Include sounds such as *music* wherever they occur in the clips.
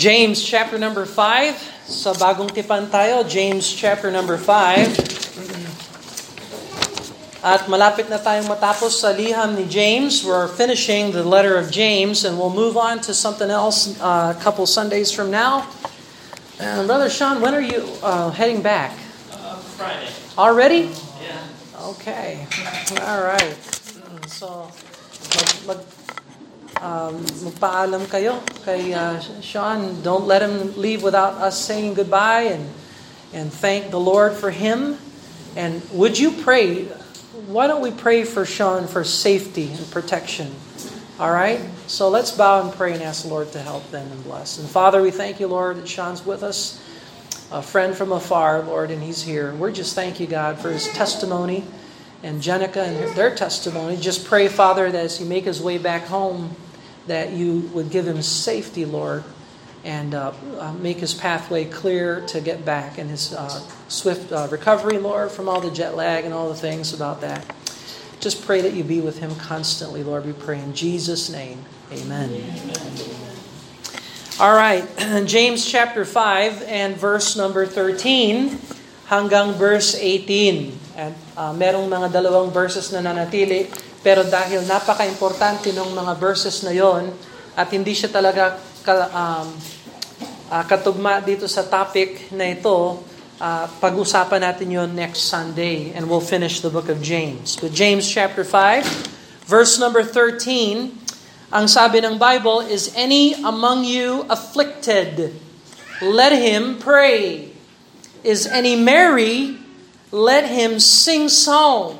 James chapter number 5. Sa bagong tipan tayo, James chapter number 5. At malapit na tayong matapos sa liham ni James. We're finishing the letter of James and we'll move on to something else uh, a couple Sundays from now. Uh, Brother Sean, when are you uh, heading back? Uh, Friday. Already? Yeah. Okay. All right. So, mag, mag, um, magpaalam kayo kay uh, Sean. Don't let him leave without us saying goodbye and and thank the Lord for him. And would you pray? Why don't we pray for Sean for safety and protection? All right? So let's bow and pray and ask the Lord to help them and bless. And Father, we thank you, Lord, that Sean's with us, a friend from afar, Lord, and he's here. We're just thank you, God, for his testimony and Jenica and their testimony. Just pray, Father, that as he make his way back home, that you would give him safety, Lord, and uh, uh, make his pathway clear to get back and his uh, swift uh, recovery, Lord, from all the jet lag and all the things about that. Just pray that you be with him constantly, Lord. We pray in Jesus' name. Amen. All right, *clears throat* James chapter 5 and verse number 13 hanggang verse 18. At uh, merong mga dalawang verses na nanatili, pero dahil napaka-importante ng mga verses na yon at hindi siya talaga um, uh, katugma dito sa topic na ito, uh, pag-usapan natin yon next Sunday and we'll finish the book of James. But James chapter 5, verse number 13, ang sabi ng Bible is, Any among you afflicted, let him pray. Is any merry, let him sing psalms.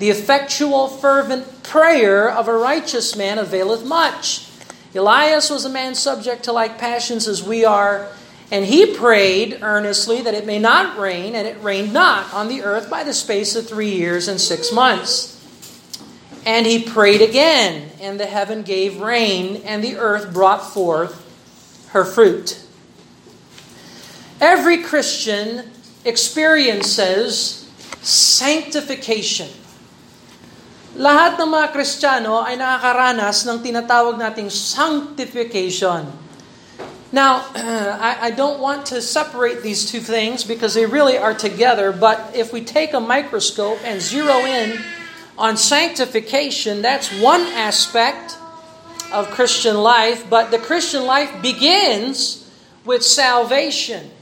The effectual, fervent prayer of a righteous man availeth much. Elias was a man subject to like passions as we are, and he prayed earnestly that it may not rain, and it rained not on the earth by the space of three years and six months. And he prayed again, and the heaven gave rain, and the earth brought forth her fruit. Every Christian experiences sanctification. Lahat ng mga Kristiyano ay nakakaranas ng tinatawag nating sanctification. Now, *clears throat* I, I don't want to separate these two things because they really are together, but if we take a microscope and zero in on sanctification, that's one aspect of Christian life, but the Christian life begins with salvation.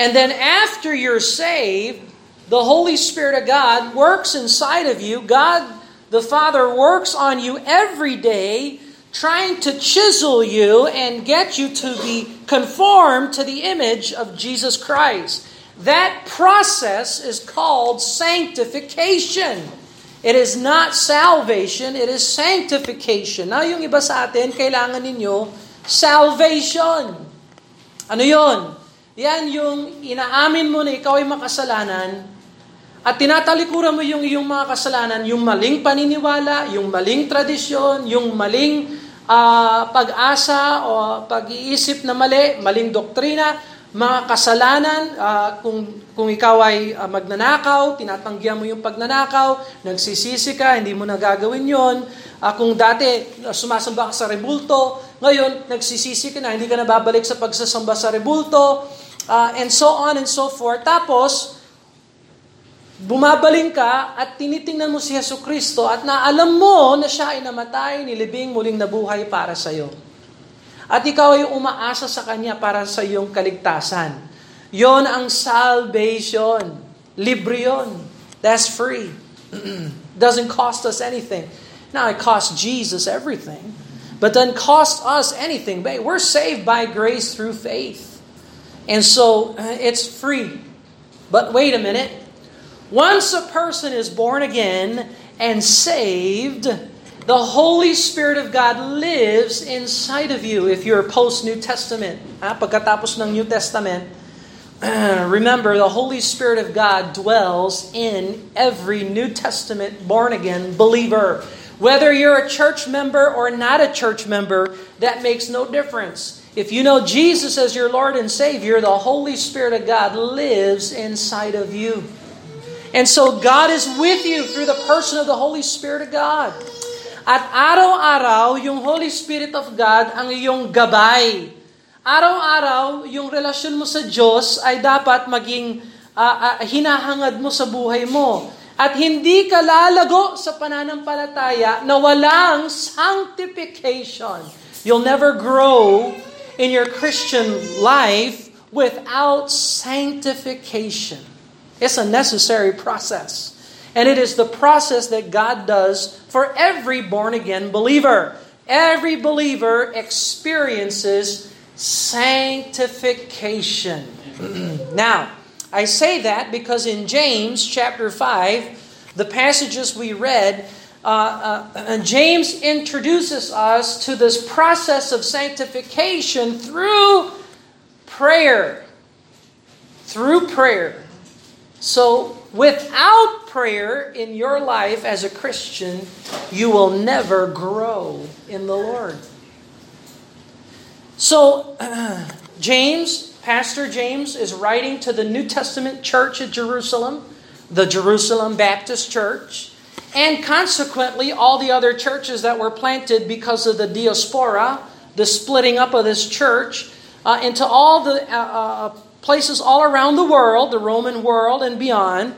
And then after you're saved, the Holy Spirit of God works inside of you. God the Father works on you every day, trying to chisel you and get you to be conformed to the image of Jesus Christ. That process is called sanctification. It is not salvation, it is sanctification. Now, yung iba sa atin, kailangan ninyo salvation. Ano yon? Yan yung inaamin mo na ikaw ay makasalanan at tinatalikuran mo yung iyong mga kasalanan, yung maling paniniwala, yung maling tradisyon, yung maling uh, pag-asa o pag-iisip na mali, maling doktrina, mga kasalanan, uh, kung, kung ikaw ay uh, magnanakaw, tinatanggihan mo yung pagnanakaw, nagsisisi ka, hindi mo na gagawin yon. Uh, kung dati uh, sumasamba ka sa rebulto, ngayon nagsisisi ka na, hindi ka na babalik sa pagsasamba sa rebulto, uh, and so on and so forth. Tapos, bumabaling ka at tinitingnan mo si Yesu Kristo at naalam mo na siya ay namatay, nilibing, muling nabuhay para sa iyo. At ikaw ay umaasa sa Kanya para sa iyong kaligtasan. Yon ang salvation. Libre yon. That's free. *clears throat* Doesn't cost us anything. Now, it costs Jesus everything. But doesn't cost us anything. We're saved by grace through faith. And so, uh, it's free. But wait a minute. Once a person is born again and saved, the Holy Spirit of God lives inside of you. If you're post-New Testament, ah, pagkatapos ng New Testament, *clears throat* remember, the Holy Spirit of God dwells in every New Testament born again believer. Whether you're a church member or not a church member, that makes no difference. If you know Jesus as your Lord and Savior, the Holy Spirit of God lives inside of you. And so God is with you through the person of the Holy Spirit of God. At araw-araw, yung Holy Spirit of God ang iyong gabay. Araw-araw, yung relasyon mo sa Diyos ay dapat maging uh, uh, hinahangad mo sa buhay mo. At hindi ka lalago sa pananampalataya na walang sanctification. You'll never grow in your Christian life without sanctification. It's a necessary process. And it is the process that God does for every born again believer. Every believer experiences sanctification. *clears throat* now, I say that because in James chapter 5, the passages we read, uh, uh, James introduces us to this process of sanctification through prayer. Through prayer. So, without prayer in your life as a Christian, you will never grow in the Lord. So, uh, *clears throat* James, Pastor James, is writing to the New Testament church at Jerusalem, the Jerusalem Baptist Church. And consequently, all the other churches that were planted because of the diaspora, the splitting up of this church, uh, into all the uh, uh, places all around the world, the Roman world and beyond.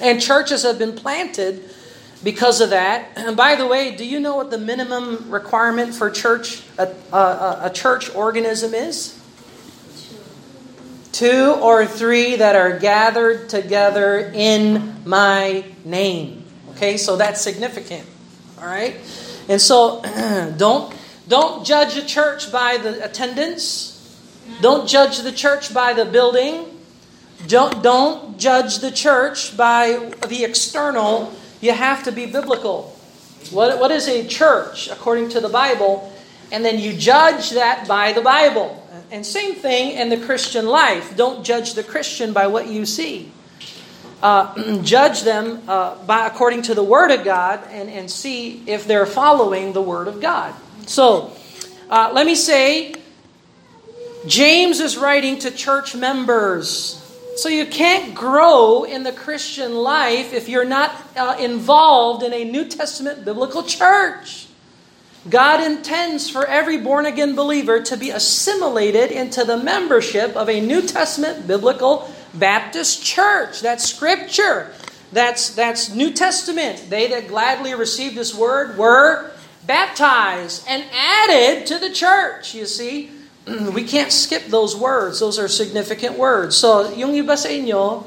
And churches have been planted because of that. And by the way, do you know what the minimum requirement for church a, a, a church organism is? Two or three that are gathered together in my name. Okay, so that's significant. All right? And so *clears throat* don't don't judge a church by the attendance. Don't judge the church by the building. Don't don't judge the church by the external. You have to be biblical. What, what is a church according to the Bible? And then you judge that by the Bible. And same thing in the Christian life. Don't judge the Christian by what you see uh, *clears throat* judge them uh, by according to the Word of God and, and see if they're following the Word of God. So, uh, let me say, James is writing to church members. So you can't grow in the Christian life if you're not uh, involved in a New Testament biblical church. God intends for every born again believer to be assimilated into the membership of a New Testament biblical Baptist church. That's scripture. That's, that's New Testament. They that gladly received this word were baptized and added to the church. You see, we can't skip those words. Those are significant words. So, yung iba sa inyo,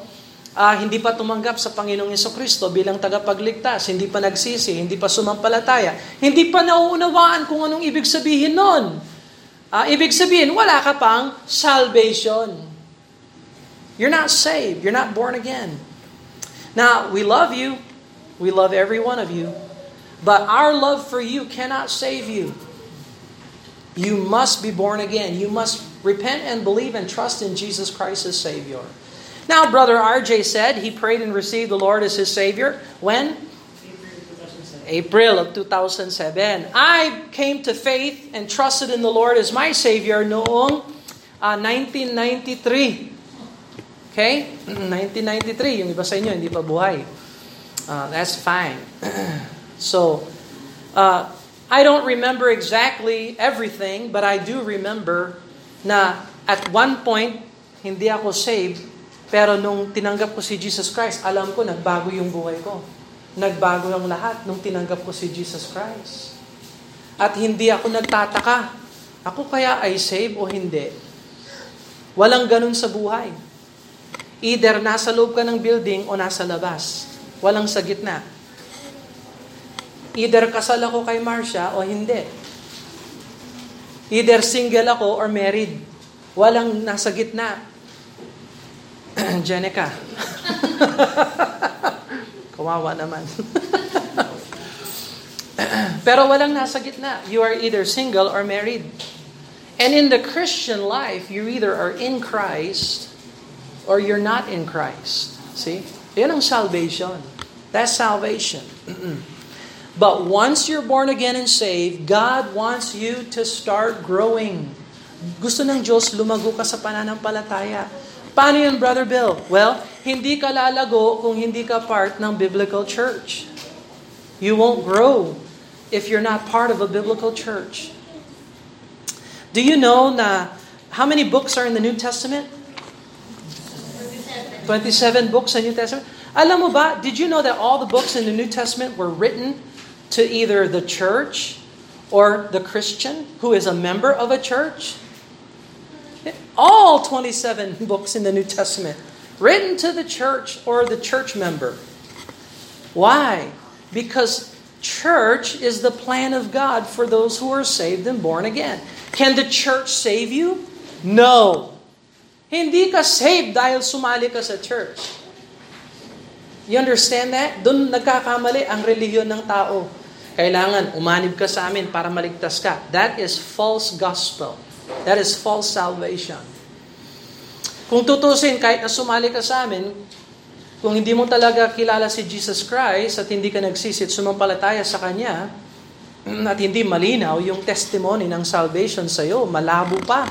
uh, hindi pa tumanggap sa Panginoong Yeso Kristo bilang tagapagligtas, hindi pa nagsisi, hindi pa sumampalataya, hindi pa nauunawaan kung anong ibig sabihin nun. Uh, ibig sabihin, wala ka pang salvation. You're not saved. You're not born again. Now, we love you. We love every one of you. But our love for you cannot save you. You must be born again. You must repent and believe and trust in Jesus Christ as Savior. Now, Brother RJ said he prayed and received the Lord as his Savior. When? April of 2007. I came to faith and trusted in the Lord as my Savior noong uh, 1993. Okay? 1993, yung iba sa inyo hindi pa buhay. Uh, that's fine. *clears throat* so, uh, I don't remember exactly everything, but I do remember na at one point, hindi ako saved, pero nung tinanggap ko si Jesus Christ, alam ko, nagbago yung buhay ko. Nagbago ang lahat nung tinanggap ko si Jesus Christ. At hindi ako nagtataka, ako kaya ay save o hindi? Walang ganun sa buhay. Either nasa loob ka ng building o nasa labas. Walang sa gitna. Either kasal ako kay Marcia o hindi. Either single ako or married. Walang nasa gitna. *clears throat* Jenica. *laughs* Kawawa naman. *laughs* Pero walang nasa gitna. You are either single or married. And in the Christian life, you either are in Christ or you're not in Christ. See? Yan ang salvation. That's salvation. *clears throat* but once you're born again and saved, God wants you to start growing. Gusto ng Diyos lumago ka sa pananampalataya. Paano yun, Brother Bill? Well, hindi ka lalago kung hindi ka part ng biblical church. You won't grow if you're not part of a biblical church. Do you know na how many books are in the New Testament? 27 books in the New Testament. Alam mo ba, did you know that all the books in the New Testament were written to either the church or the Christian who is a member of a church? All 27 books in the New Testament written to the church or the church member. Why? Because church is the plan of God for those who are saved and born again. Can the church save you? No. Hindi ka saved dahil sumali ka sa church. You understand that? Doon nagkakamali ang relihiyon ng tao. Kailangan umanib ka sa amin para maligtas ka. That is false gospel. That is false salvation. Kung tutusin, kahit na sumali ka sa amin, kung hindi mo talaga kilala si Jesus Christ at hindi ka nagsisit sumampalataya sa Kanya, *clears throat* at hindi malinaw yung testimony ng salvation sa iyo, malabo pa.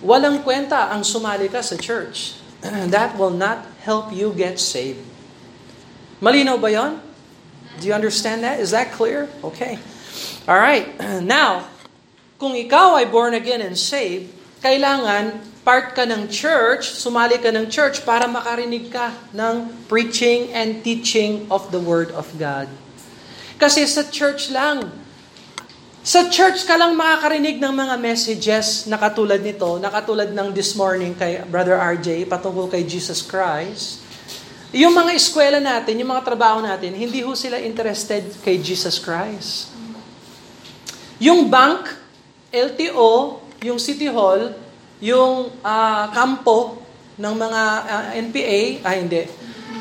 Walang kwenta ang sumali ka sa church. *clears throat* That will not help you get saved. Malinaw ba yon? Do you understand that? Is that clear? Okay. All right. *clears throat* Now, kung ikaw ay born again and saved, kailangan part ka ng church, sumali ka ng church para makarinig ka ng preaching and teaching of the Word of God. Kasi sa church lang, sa church ka lang makakarinig ng mga messages na katulad nito, na katulad ng this morning kay Brother RJ patungkol kay Jesus Christ. Yung mga eskwela natin, yung mga trabaho natin, hindi ho sila interested kay Jesus Christ. Yung bank, LTO, yung City Hall, yung uh, kampo ng mga uh, ah, NPA, ah hindi,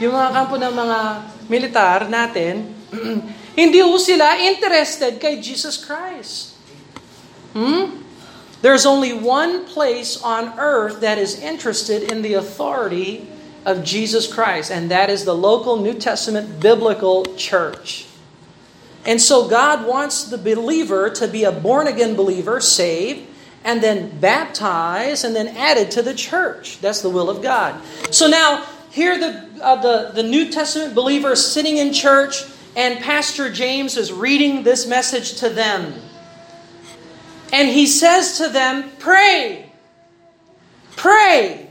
yung mga kampo ng mga militar natin, *clears throat* hindi ho sila interested kay Jesus Christ. Hmm? There's only one place on earth that is interested in the authority of Jesus Christ, and that is the local New Testament biblical church. And so God wants the believer to be a born again believer, saved, and then baptized and then added to the church. That's the will of God. So now, here the, uh, the, the New Testament believers sitting in church, and Pastor James is reading this message to them. And he says to them, Pray. Pray.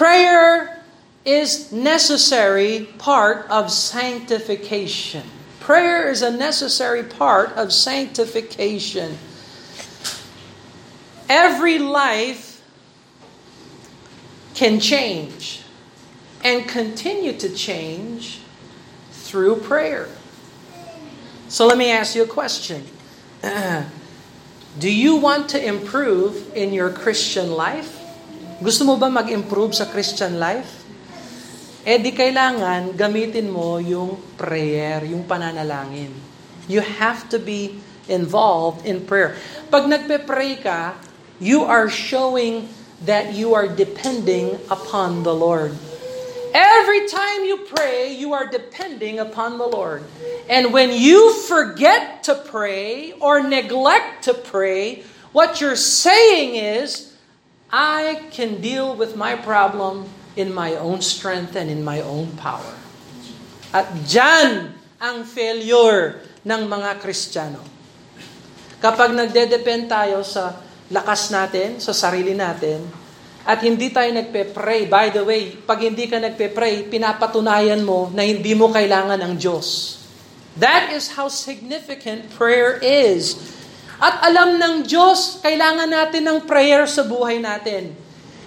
Prayer is necessary part of sanctification. Prayer is a necessary part of sanctification. Every life can change and continue to change through prayer. So let me ask you a question. *clears throat* do you want to improve in your Christian life? Gusto mo ba mag-improve sa Christian life? Eh di kailangan gamitin mo yung prayer, yung pananalangin. You have to be involved in prayer. Pag nagpe-pray ka, you are showing that you are depending upon the Lord. Every time you pray, you are depending upon the Lord. And when you forget to pray or neglect to pray, what you're saying is, I can deal with my problem in my own strength and in my own power. At dyan ang failure ng mga Kristiyano. Kapag nagde-depend tayo sa lakas natin, sa sarili natin, at hindi tayo nagpe-pray. By the way, pag hindi ka nagpe-pray, pinapatunayan mo na hindi mo kailangan ng Diyos. That is how significant prayer is. At alam ng Diyos, kailangan natin ng prayer sa buhay natin.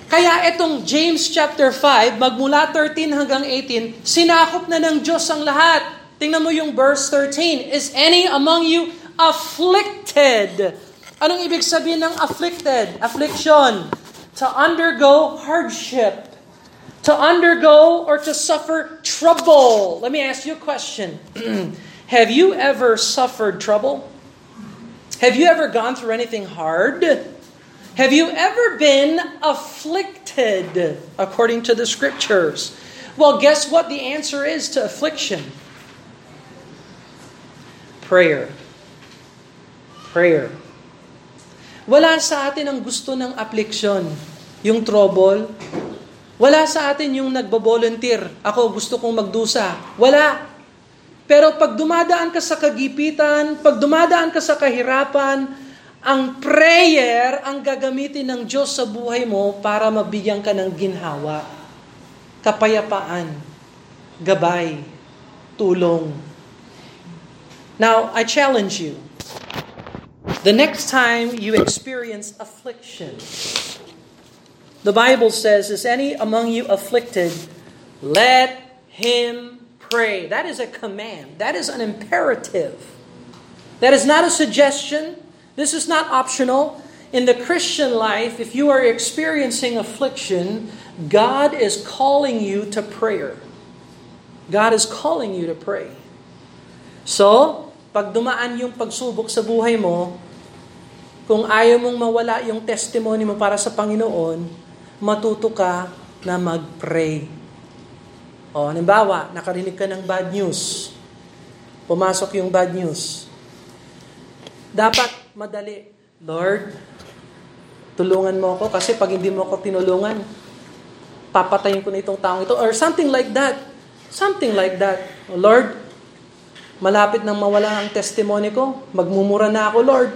Kaya itong James chapter 5, magmula 13 hanggang 18, sinakop na ng Diyos ang lahat. Tingnan mo yung verse 13. Is any among you afflicted? Anong ibig sabihin ng afflicted? Affliction. To undergo hardship. To undergo or to suffer trouble. Let me ask you a question. *clears throat* Have you ever suffered trouble? Have you ever gone through anything hard? Have you ever been afflicted according to the scriptures? Well, guess what the answer is to affliction? Prayer. Prayer. Wala sa atin ang gusto ng affliction, yung trouble. Wala sa atin yung nagbo-volunteer. Ako gusto kong magdusa. Wala. Pero pag dumadaan ka sa kagipitan, pag dumadaan ka sa kahirapan, ang prayer ang gagamitin ng Diyos sa buhay mo para mabigyan ka ng ginhawa, kapayapaan, gabay, tulong. Now, I challenge you. The next time you experience affliction, the Bible says, Is any among you afflicted? Let him pray. That is a command, that is an imperative. That is not a suggestion. This is not optional. In the Christian life, if you are experiencing affliction, God is calling you to prayer. God is calling you to pray. So, pag dumaan yung pagsubok sa buhay mo, kung ayaw mong mawala yung testimony mo para sa Panginoon, matuto ka na mag-pray. O, halimbawa, nakarinig ka ng bad news. Pumasok yung bad news. Dapat madali. Lord, tulungan mo ako kasi pag hindi mo ako tinulungan, papatayin ko na itong taong ito. Or something like that. Something like that. Oh, Lord, malapit nang mawala ang testimony ko. Magmumura na ako, Lord.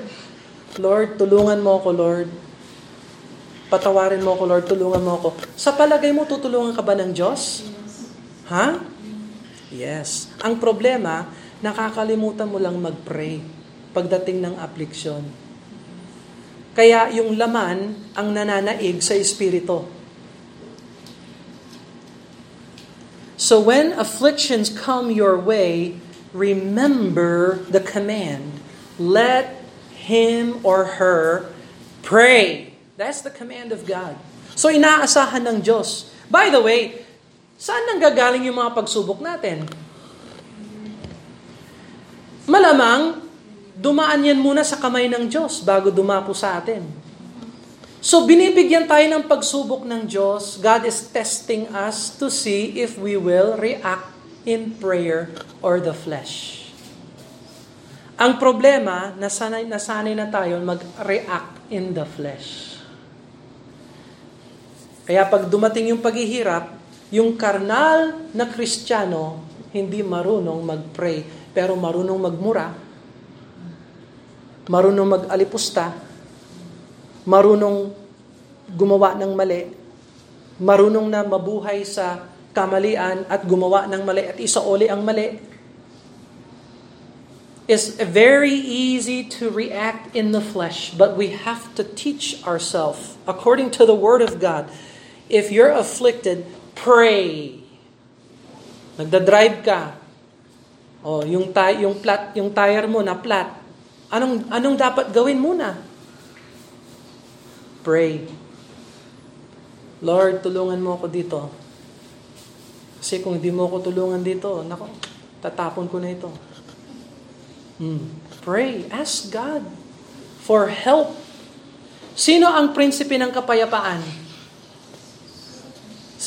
Lord, tulungan mo ako, Lord. Patawarin mo ako, Lord. Tulungan mo ako. Sa palagay mo, tutulungan ka ba ng Diyos? Ha? Yes. Ang problema, nakakalimutan mo lang mag-pray pagdating ng affliction. Kaya yung laman ang nananaig sa espiritu. So when afflictions come your way, remember the command. Let him or her pray. That's the command of God. So inaasahan ng Diyos. By the way, saan nanggagaling yung mga pagsubok natin? Malamang, dumaan yan muna sa kamay ng Diyos bago dumapo sa atin. So binibigyan tayo ng pagsubok ng Diyos. God is testing us to see if we will react in prayer or the flesh. Ang problema, nasanay, nasanay na tayo mag-react in the flesh. Kaya pag dumating yung paghihirap, yung karnal na kristyano, hindi marunong mag-pray, pero marunong magmura, marunong mag-alipusta, marunong gumawa ng mali, marunong na mabuhay sa kamalian at gumawa ng mali at isaoli ang mali. It's very easy to react in the flesh, but we have to teach ourselves according to the Word of God. If you're afflicted, pray. Nagda-drive ka. Oh, yung tay yung plat, yung tire mo na flat. Anong anong dapat gawin muna? Pray. Lord, tulungan mo ako dito. Kasi kung hindi mo ako tulungan dito, nako, tatapon ko na ito. Hmm. Pray. Ask God for help. Sino ang prinsipe ng kapayapaan?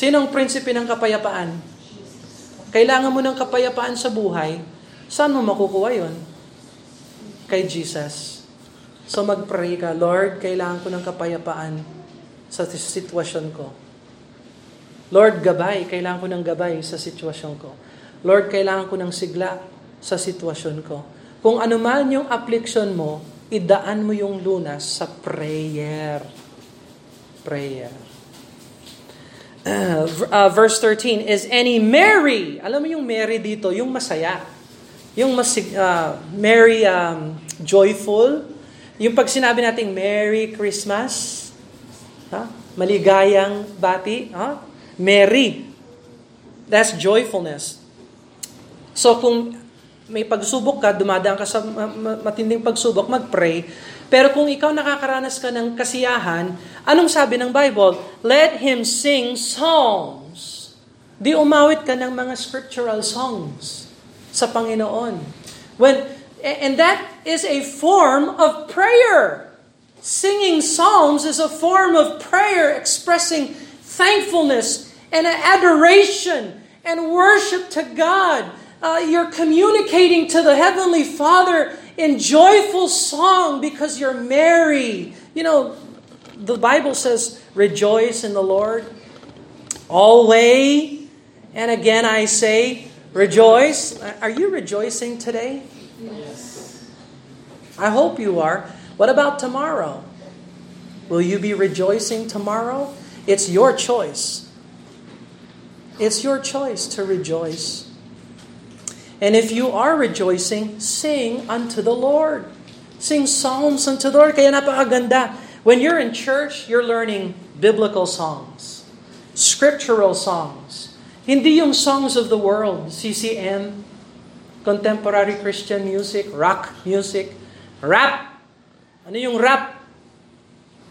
Sino ang prinsipe ng kapayapaan? Kailangan mo ng kapayapaan sa buhay. Saan mo makukuha yon? Kay Jesus. So mag-pray ka, Lord, kailangan ko ng kapayapaan sa sitwasyon ko. Lord, gabay. Kailangan ko ng gabay sa sitwasyon ko. Lord, kailangan ko ng sigla sa sitwasyon ko. Kung ano man yung affliction mo, idaan mo yung lunas sa prayer. Prayer. Uh, uh, verse 13 is any merry. Alam mo yung merry dito, yung masaya. Yung mas, uh, merry, um, joyful. Yung pag sinabi nating Merry Christmas, ha? maligayang bati, ha? Merry. That's joyfulness. So kung may pagsubok ka, dumadaan ka sa matinding pagsubok, mag-pray. Pero kung ikaw nakakaranas ka ng kasiyahan, anong sabi ng Bible? Let him sing songs. Di umawit ka ng mga scriptural songs sa Panginoon. When and that is a form of prayer. Singing psalms is a form of prayer expressing thankfulness and adoration and worship to God. Uh, you're communicating to the Heavenly Father in joyful song because you're merry. You know, the Bible says, rejoice in the Lord. Always. And again I say, rejoice. Are you rejoicing today? Yes. I hope you are. What about tomorrow? Will you be rejoicing tomorrow? It's your choice. It's your choice to rejoice. And if you are rejoicing, sing unto the Lord. Sing psalms unto the Lord. Kaya napakaganda. When you're in church, you're learning biblical songs, scriptural songs. Hindi yung songs of the world, CCM, contemporary Christian music, rock music, rap. Ano yung rap?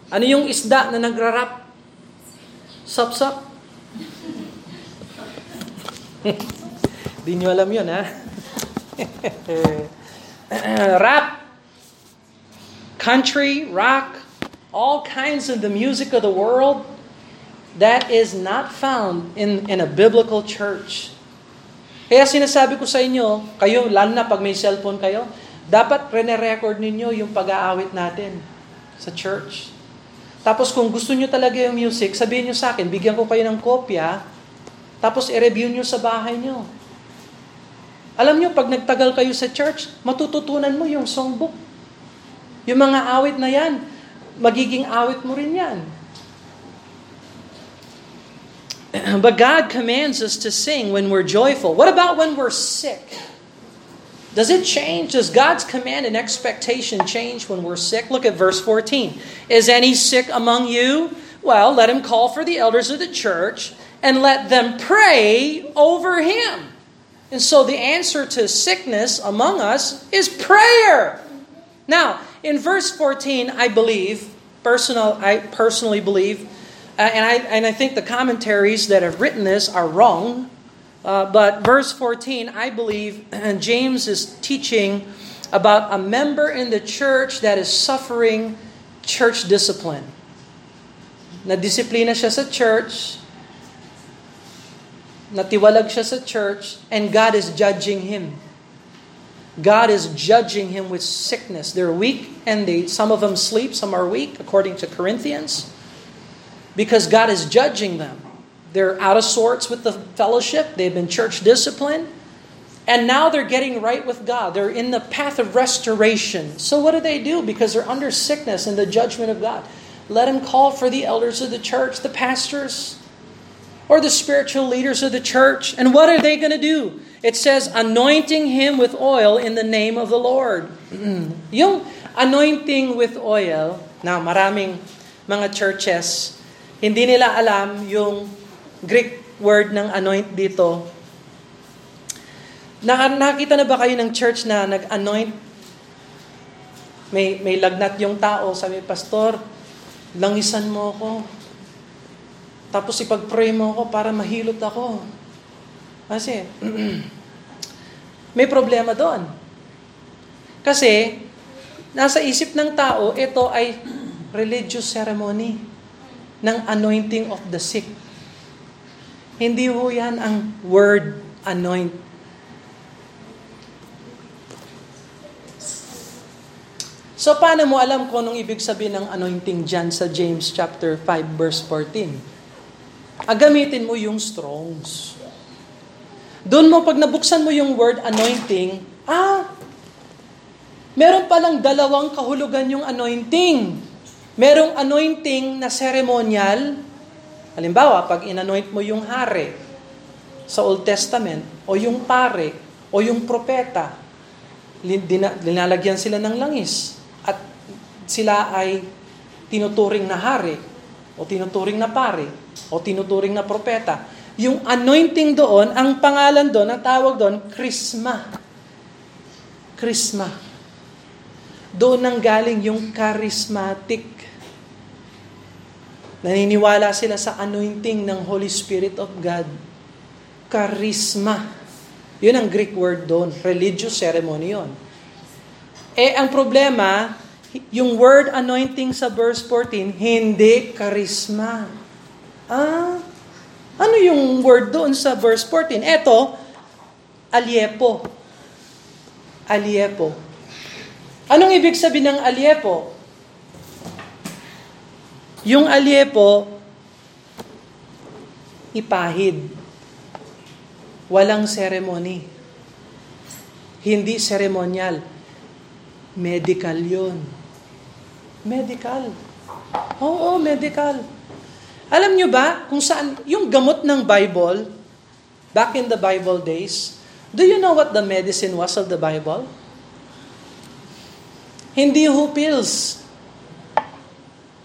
Ano yung isda na nagra-rap? Sap-sap. *laughs* Di nyo alam yun, ha? *laughs* rap, country, rock, all kinds of the music of the world, that is not found in, in a biblical church. Kaya sinasabi ko sa inyo, kayo, lalo na pag may cellphone kayo, dapat rene-record ninyo yung pag-aawit natin sa church. Tapos kung gusto nyo talaga yung music, sabihin nyo sa akin, bigyan ko kayo ng kopya, tapos i-review nyo sa bahay nyo. Alam nyo, pag nagtagal kayo sa church, matututunan mo yung songbook. Yung mga awit na yan, magiging awit mo rin yan. *clears throat* But God commands us to sing when we're joyful. What about when we're sick? Does it change? Does God's command and expectation change when we're sick? Look at verse 14. Is any sick among you? Well, let him call for the elders of the church and let them pray over him. And so the answer to sickness among us is prayer. Now, in verse 14, I believe, personal, I personally believe, uh, and, I, and I think the commentaries that have written this are wrong, uh, but verse 14, I believe, and *clears throat* James is teaching about a member in the church that is suffering church discipline. Nadisiplina siya sa church, natiwalag siya sa church, and God is judging him. God is judging him with sickness. They're weak, and they some of them sleep, some are weak, according to Corinthians, because God is judging them. They're out of sorts with the fellowship. They've been church disciplined. And now they're getting right with God. They're in the path of restoration. So what do they do? Because they're under sickness and the judgment of God. Let them call for the elders of the church, the pastors, or the spiritual leaders of the church. And what are they going to do? It says, anointing him with oil in the name of the Lord. *clears throat* Yung anointing with oil, na maraming mga churches, hindi nila alam yung Greek word ng anoint dito. Nakita na ba kayo ng church na nag-anoint? May, may lagnat yung tao, sabi, Pastor, langisan mo ako. Tapos ipag-pray mo ako para mahilot ako. Kasi, *clears throat* may problema doon. Kasi, nasa isip ng tao, ito ay religious ceremony ng anointing of the sick. Hindi ho yan ang word anoint. So paano mo alam kung anong ibig sabihin ng anointing dyan sa James chapter 5 verse 14? Agamitin mo yung strongs. Doon mo, pag nabuksan mo yung word anointing, ah, meron palang dalawang kahulugan yung anointing. Merong anointing na ceremonial. Halimbawa, pag inanoint mo yung hari sa Old Testament, o yung pare, o yung propeta, linalagyan sila ng langis. At sila ay tinuturing na hari, o tinuturing na pare, o tinuturing na propeta. Yung anointing doon, ang pangalan doon, ang tawag doon, Krisma. Krisma. Doon nang galing yung charismatic. Naniniwala sila sa anointing ng Holy Spirit of God. Charisma. Yun ang Greek word doon. Religious ceremony yun. Eh, ang problema, Yung word anointing sa verse 14, hindi karisma. Ah, ano yung word doon sa verse 14? Eto, aliepo. Aliepo. Anong ibig sabihin ng aliepo? Yung aliepo, ipahid. Walang ceremony. Hindi ceremonial. Medical yon. Medical. Oo, medical. Alam nyo ba kung saan, yung gamot ng Bible, back in the Bible days, do you know what the medicine was of the Bible? Hindi ho pills.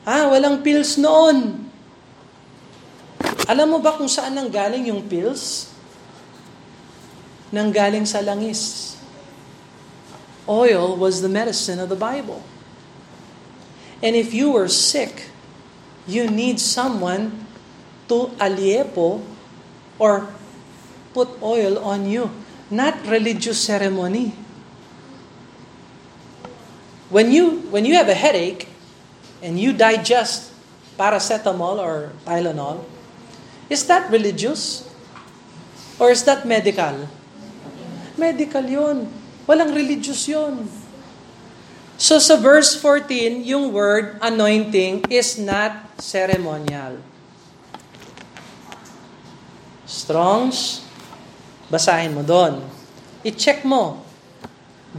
Ah, walang pills noon. Alam mo ba kung saan nang galing yung pills? Nang galing sa langis. Oil was the medicine of the Bible. And if you were sick, you need someone to aliepo or put oil on you. Not religious ceremony. When you when you have a headache and you digest paracetamol or Tylenol, is that religious? Or is that medical? Medical yun. Walang religious yun. So sa verse 14, yung word anointing is not ceremonial. Strongs, basahin mo doon. I-check mo.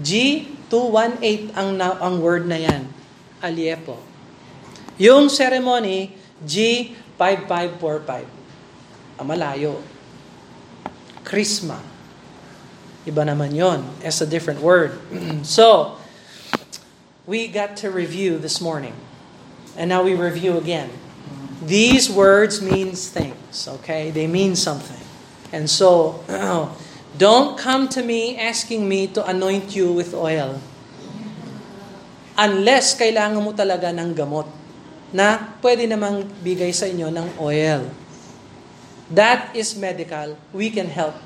G 218 ang, ang word na yan. Aliepo. Yung ceremony, G5545. Ang malayo. Krisma. Iba naman yon. It's a different word. *clears throat* so, we got to review this morning. And now we review again. These words means things, okay? They mean something. And so, *clears throat* Don't come to me asking me to anoint you with oil. Unless kailangan mo talaga ng gamot na pwede namang bigay sa inyo ng oil. That is medical. We can help.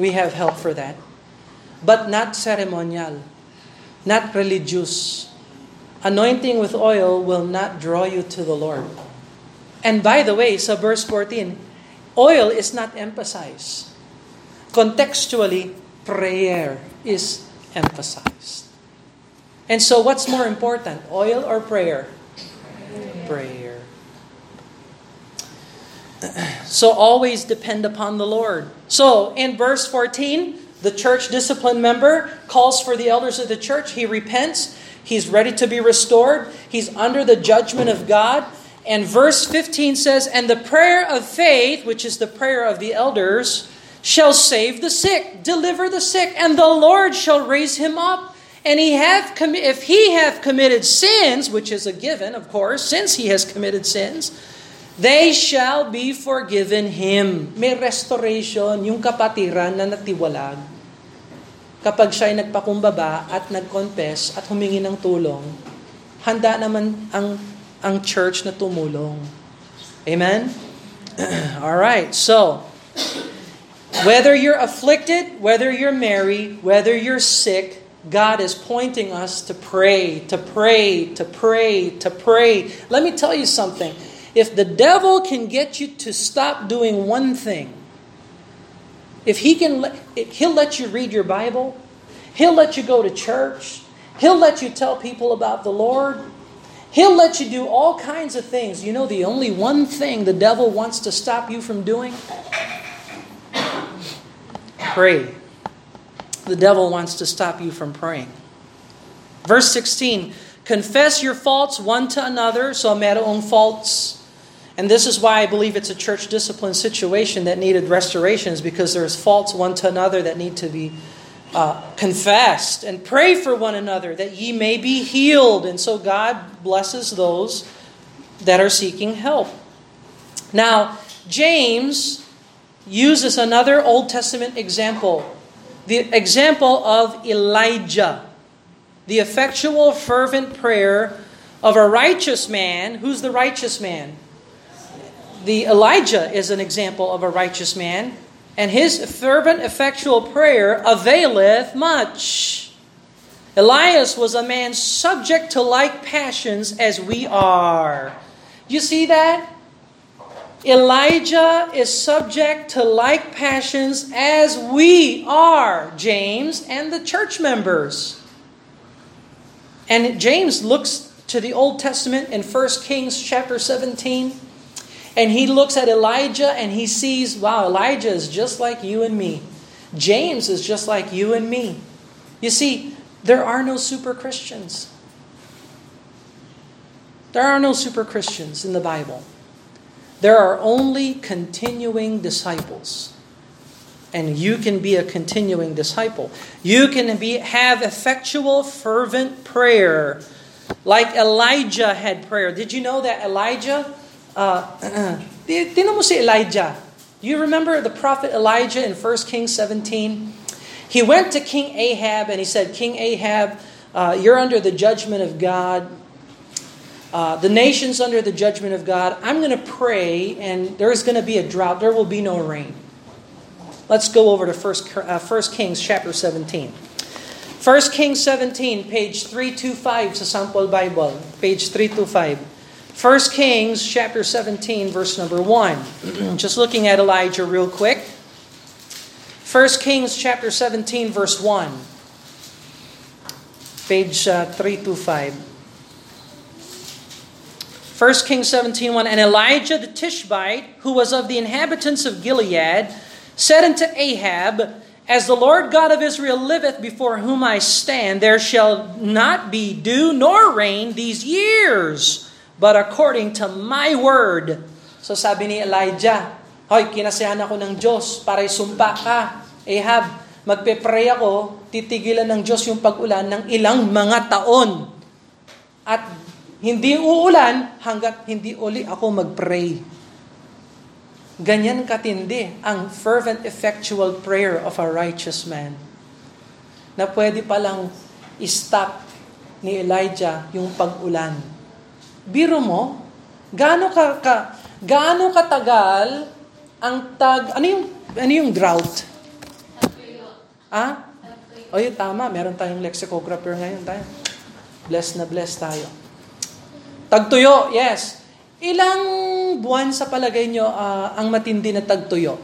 We have help for that. But not ceremonial. Not religious. Anointing with oil will not draw you to the Lord. And by the way, sa verse 14, oil is not emphasized. Contextually, prayer is emphasized. And so, what's more important, oil or prayer? Prayer. So, always depend upon the Lord. So, in verse 14, the church discipline member calls for the elders of the church. He repents. He's ready to be restored. He's under the judgment of God. And verse 15 says, And the prayer of faith, which is the prayer of the elders, shall save the sick, deliver the sick, and the Lord shall raise him up. And he have if he have committed sins, which is a given, of course, since he has committed sins, they shall be forgiven him. May restoration, yung kapatiran na natiwalag. Kapag siya ay nagpakumbaba at nag-confess at humingi ng tulong, handa naman ang, ang church na tumulong. Amen? *clears throat* All right, so, whether you're afflicted, whether you're married, whether you're sick, God is pointing us to pray, to pray, to pray, to pray. Let me tell you something. If the devil can get you to stop doing one thing, if he can, he'll let you read your Bible, he'll let you go to church, he'll let you tell people about the Lord, he'll let you do all kinds of things. You know, the only one thing the devil wants to stop you from doing pray. The devil wants to stop you from praying. Verse 16, confess your faults one to another. So merong faults. And this is why I believe it's a church discipline situation that needed restoration, is because there's faults one to another that need to be uh, confessed. And pray for one another that ye may be healed. And so God blesses those that are seeking help. Now, James uses another Old Testament example the example of Elijah, the effectual, fervent prayer of a righteous man. Who's the righteous man? The Elijah is an example of a righteous man, and his fervent, effectual prayer availeth much. Elias was a man subject to like passions as we are. You see that? Elijah is subject to like passions as we are, James and the church members. And James looks to the Old Testament in 1 Kings chapter 17, and he looks at Elijah and he sees, wow, Elijah is just like you and me. James is just like you and me. You see, there are no super Christians. There are no super Christians in the Bible. There are only continuing disciples. And you can be a continuing disciple. You can be have effectual, fervent prayer, like Elijah had prayer. Did you know that Elijah? Uh, Tinan mo si Elijah. You remember the prophet Elijah in 1 Kings 17? He went to King Ahab and he said, King Ahab, uh, you're under the judgment of God. Uh, the nation's under the judgment of God. I'm going to pray, and there's going to be a drought. There will be no rain. Let's go over to First, uh, First Kings chapter 17. First Kings 17, page 325 sa Sample Bible. Page 325. First Kings chapter 17, verse number 1. *clears throat* Just looking at Elijah real quick. First Kings chapter 17, verse 1. Page uh, 325. 1 Kings 17:1 And Elijah the Tishbite, who was of the inhabitants of Gilead, said unto Ahab, As the Lord God of Israel liveth before whom I stand, there shall not be dew nor rain these years, but according to my word. So sabi ni Elijah, Hoy, kinasihan ako ng Diyos para isumpa ka. Ahab, magpe-pray ako, titigilan ng Diyos yung pag-ulan ng ilang mga taon. At hindi uulan hanggat hindi uli ako mag-pray. Ganyan katindi ang fervent effectual prayer of a righteous man. Na pwede palang stop ni Elijah yung pag-ulan. Biro mo, gaano ka, ka gaano katagal ang tag ano yung ano yung drought? Ah? O yun, tama. Meron tayong lexicographer ngayon tayo. Bless na bless tayo. Tagtuyo, yes. Ilang buwan sa palagay nyo uh, ang matindi na tagtuyo?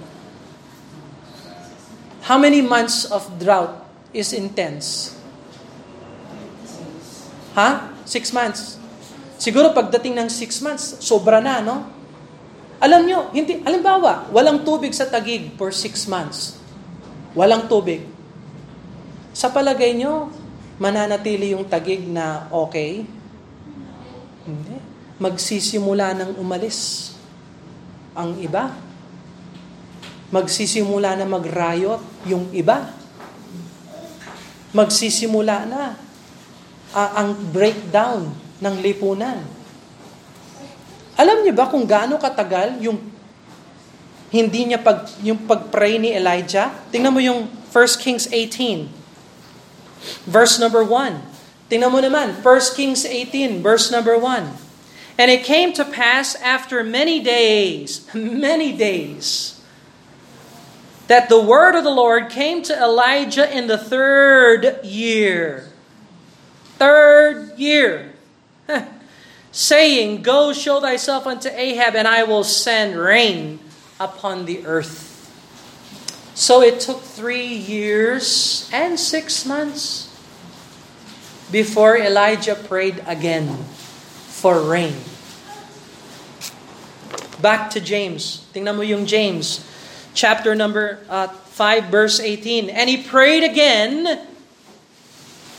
How many months of drought is intense? Ha? Six months. Siguro pagdating ng six months, sobra na, no? Alam nyo, hindi, alimbawa, walang tubig sa tagig for six months. Walang tubig. Sa palagay nyo, mananatili yung tagig na okay? Hindi. Magsisimula ng umalis ang iba. Magsisimula na magrayot yung iba. Magsisimula na uh, ang breakdown ng lipunan. Alam niyo ba kung gaano katagal yung hindi niya pag yung pagpray ni Elijah? Tingnan mo yung 1 Kings 18 verse number 1. Tingnan mo naman, 1 Kings 18, verse number 1. And it came to pass after many days, many days, that the word of the Lord came to Elijah in the third year. Third year. *laughs* saying, Go show thyself unto Ahab, and I will send rain upon the earth. So it took three years and six months before Elijah prayed again for rain. Back to James. Tingnan mo yung James. Chapter number uh, 5, verse 18. And he prayed again,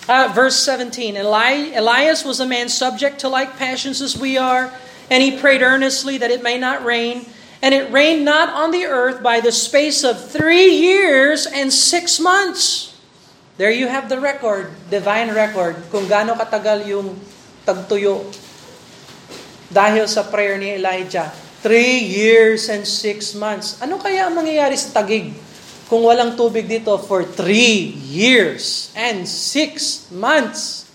uh, verse 17. Eli- Elias was a man subject to like passions as we are, and he prayed earnestly that it may not rain. And it rained not on the earth by the space of three years and six months. There you have the record, divine record, kung gaano katagal yung tagtuyo. Dahil sa prayer ni Elijah, three years and six months. Ano kaya ang mangyayari sa tagig kung walang tubig dito for three years and six months?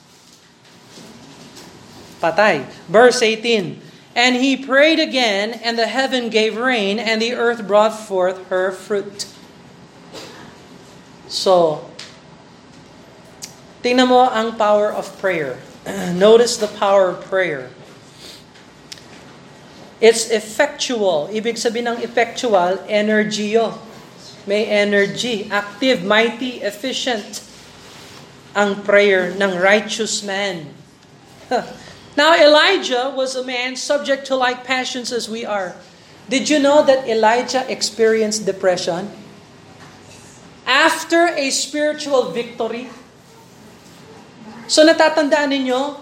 Patay. Verse 18. And he prayed again, and the heaven gave rain, and the earth brought forth her fruit. So, Tingnan mo ang power of prayer. *clears throat* Notice the power of prayer. It's effectual. Ibig sabihin ng effectual, energiyo. May energy, active, mighty, efficient ang prayer ng righteous man. Now, Elijah was a man subject to like passions as we are. Did you know that Elijah experienced depression? After a spiritual victory. So natatandaan ninyo,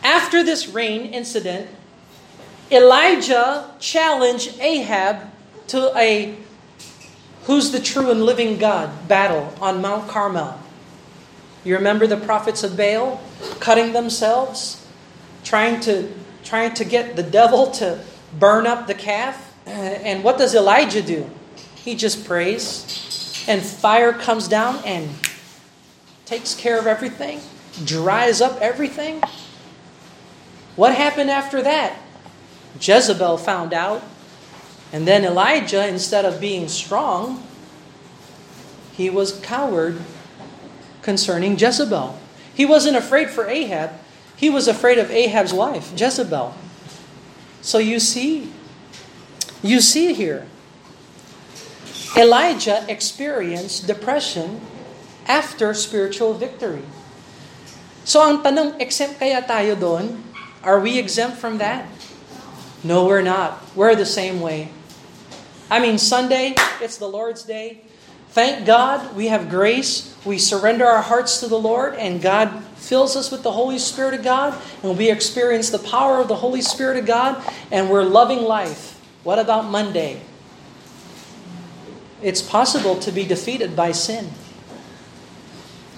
after this rain incident, Elijah challenged Ahab to a who's the true and living God battle on Mount Carmel. You remember the prophets of Baal cutting themselves, trying to trying to get the devil to burn up the calf? *clears throat* And what does Elijah do? He just prays, and fire comes down and takes care of everything, dries up everything. What happened after that? Jezebel found out. And then Elijah, instead of being strong, he was coward concerning Jezebel. He wasn't afraid for Ahab. He was afraid of Ahab's wife, Jezebel. So you see, you see here, Elijah experienced depression after spiritual victory. So ang tanong, exempt kaya tayo doon? Are we exempt from that? No, we're not. We're the same way. I mean, Sunday, it's the Lord's day. Thank God we have grace. We surrender our hearts to the Lord, and God fills us with the Holy Spirit of God, and we experience the power of the Holy Spirit of God, and we're loving life. What about Monday? It's possible to be defeated by sin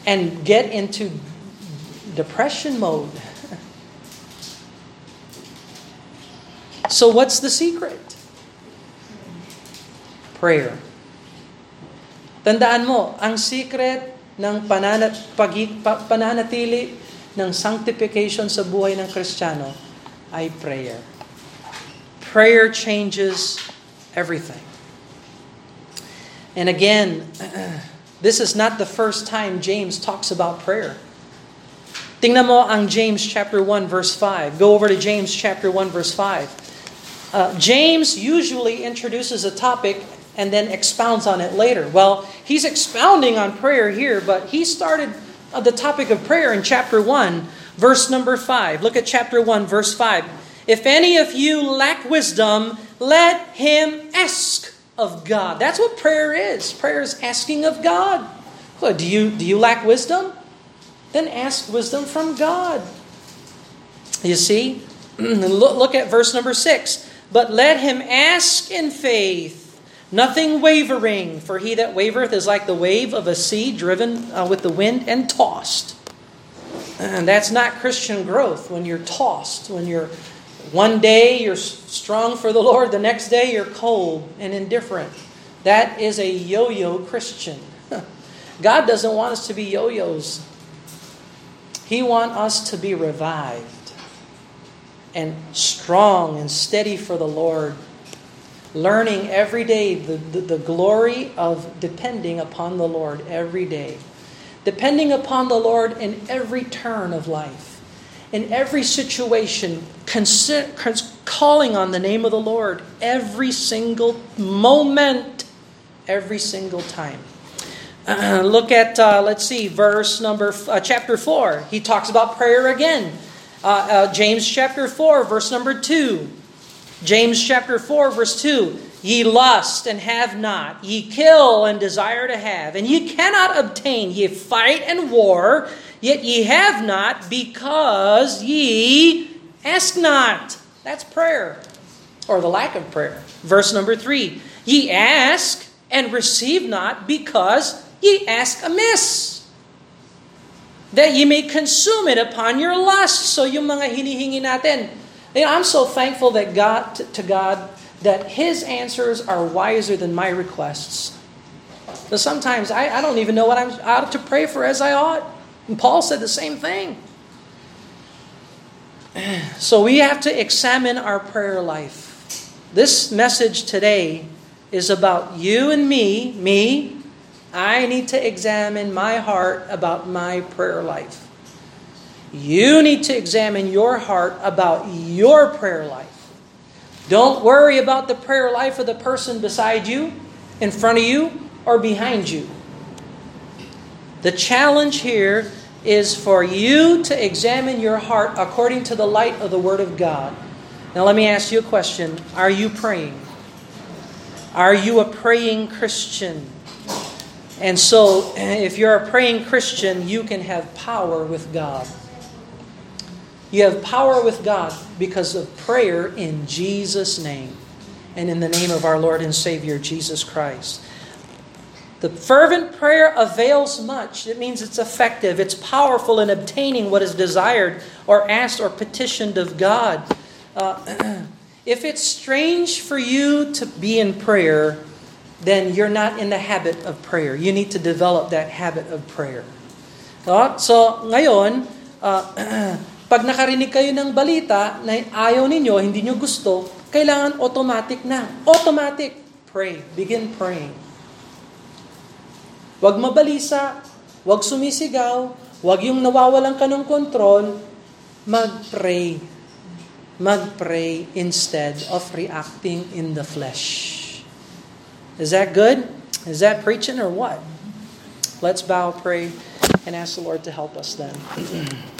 and get into depression mode. *laughs* So, what's the secret? Prayer. Tandaan mo, ang secret ng pananat, pagi, pa, pananatili ng sanctification sa buhay ng Kristiyano ay prayer. Prayer changes everything. And again, *clears throat* this is not the first time James talks about prayer. Tingnan mo ang James chapter 1 verse 5. Go over to James chapter 1 verse 5. Uh, James usually introduces a topic and then expounds on it later. Well, he's expounding on prayer here, but he started uh, the topic of prayer in chapter 1, verse number 5. Look at chapter 1, verse 5. If any of you lack wisdom, let him ask of God. That's what prayer is. Prayer is asking of God. Do you do you lack wisdom? Then ask wisdom from God. You see? *clears throat* look, look at verse number 6. But let him ask in faith, nothing wavering, for he that wavereth is like the wave of a sea driven uh, with the wind and tossed. And that's not Christian growth when you're tossed, when you're one day you're strong for the Lord, the next day you're cold and indifferent. That is a yo yo Christian. God doesn't want us to be yo yos, He wants us to be revived and strong and steady for the Lord, learning every day the, the, the, glory of depending upon the Lord every day. Depending upon the Lord in every turn of life, in every situation, consider, calling on the name of the Lord every single moment, every single time. Uh, look at, uh, let's see, verse number, uh, chapter 4. He talks about prayer again. Uh, uh, James chapter 4, verse number 2. James chapter 4, verse 2. Ye lust and have not, ye kill and desire to have, and ye cannot obtain. Ye fight and war, yet ye have not, because ye ask not. That's prayer, or the lack of prayer. Verse number 3. Ye ask and receive not, because ye ask amiss that ye may consume it upon your lust. So yung mga hinihingi natin, I'm so thankful that God to God that His answers are wiser than my requests. But sometimes I, I don't even know what I'm out to pray for as I ought. And Paul said the same thing. *clears throat* So we have to examine our prayer life. This message today is about you and me, me, I need to examine my heart about my prayer life. You need to examine your heart about your prayer life. Don't worry about the prayer life of the person beside you, in front of you, or behind you. The challenge here is for you to examine your heart according to the light of the Word of God. Now, let me ask you a question Are you praying? Are you a praying Christian? And so, if you're a praying Christian, you can have power with God. You have power with God because of prayer in Jesus' name and in the name of our Lord and Savior, Jesus Christ. The fervent prayer avails much. It means it's effective, it's powerful in obtaining what is desired or asked or petitioned of God. Uh, *clears throat* if it's strange for you to be in prayer, then you're not in the habit of prayer. You need to develop that habit of prayer. So, ngayon, uh, *clears throat* Pag nakarinig kayo ng balita na ayaw ninyo, hindi nyo gusto, kailangan automatic na. Automatic. Pray. Begin praying. Huwag mabalisa, huwag sumisigaw, huwag yung nawawalan ka ng control, mag-pray. Mag-pray instead of reacting in the flesh. Is that good? Is that preaching or what? Let's bow, pray, and ask the Lord to help us then. *clears throat*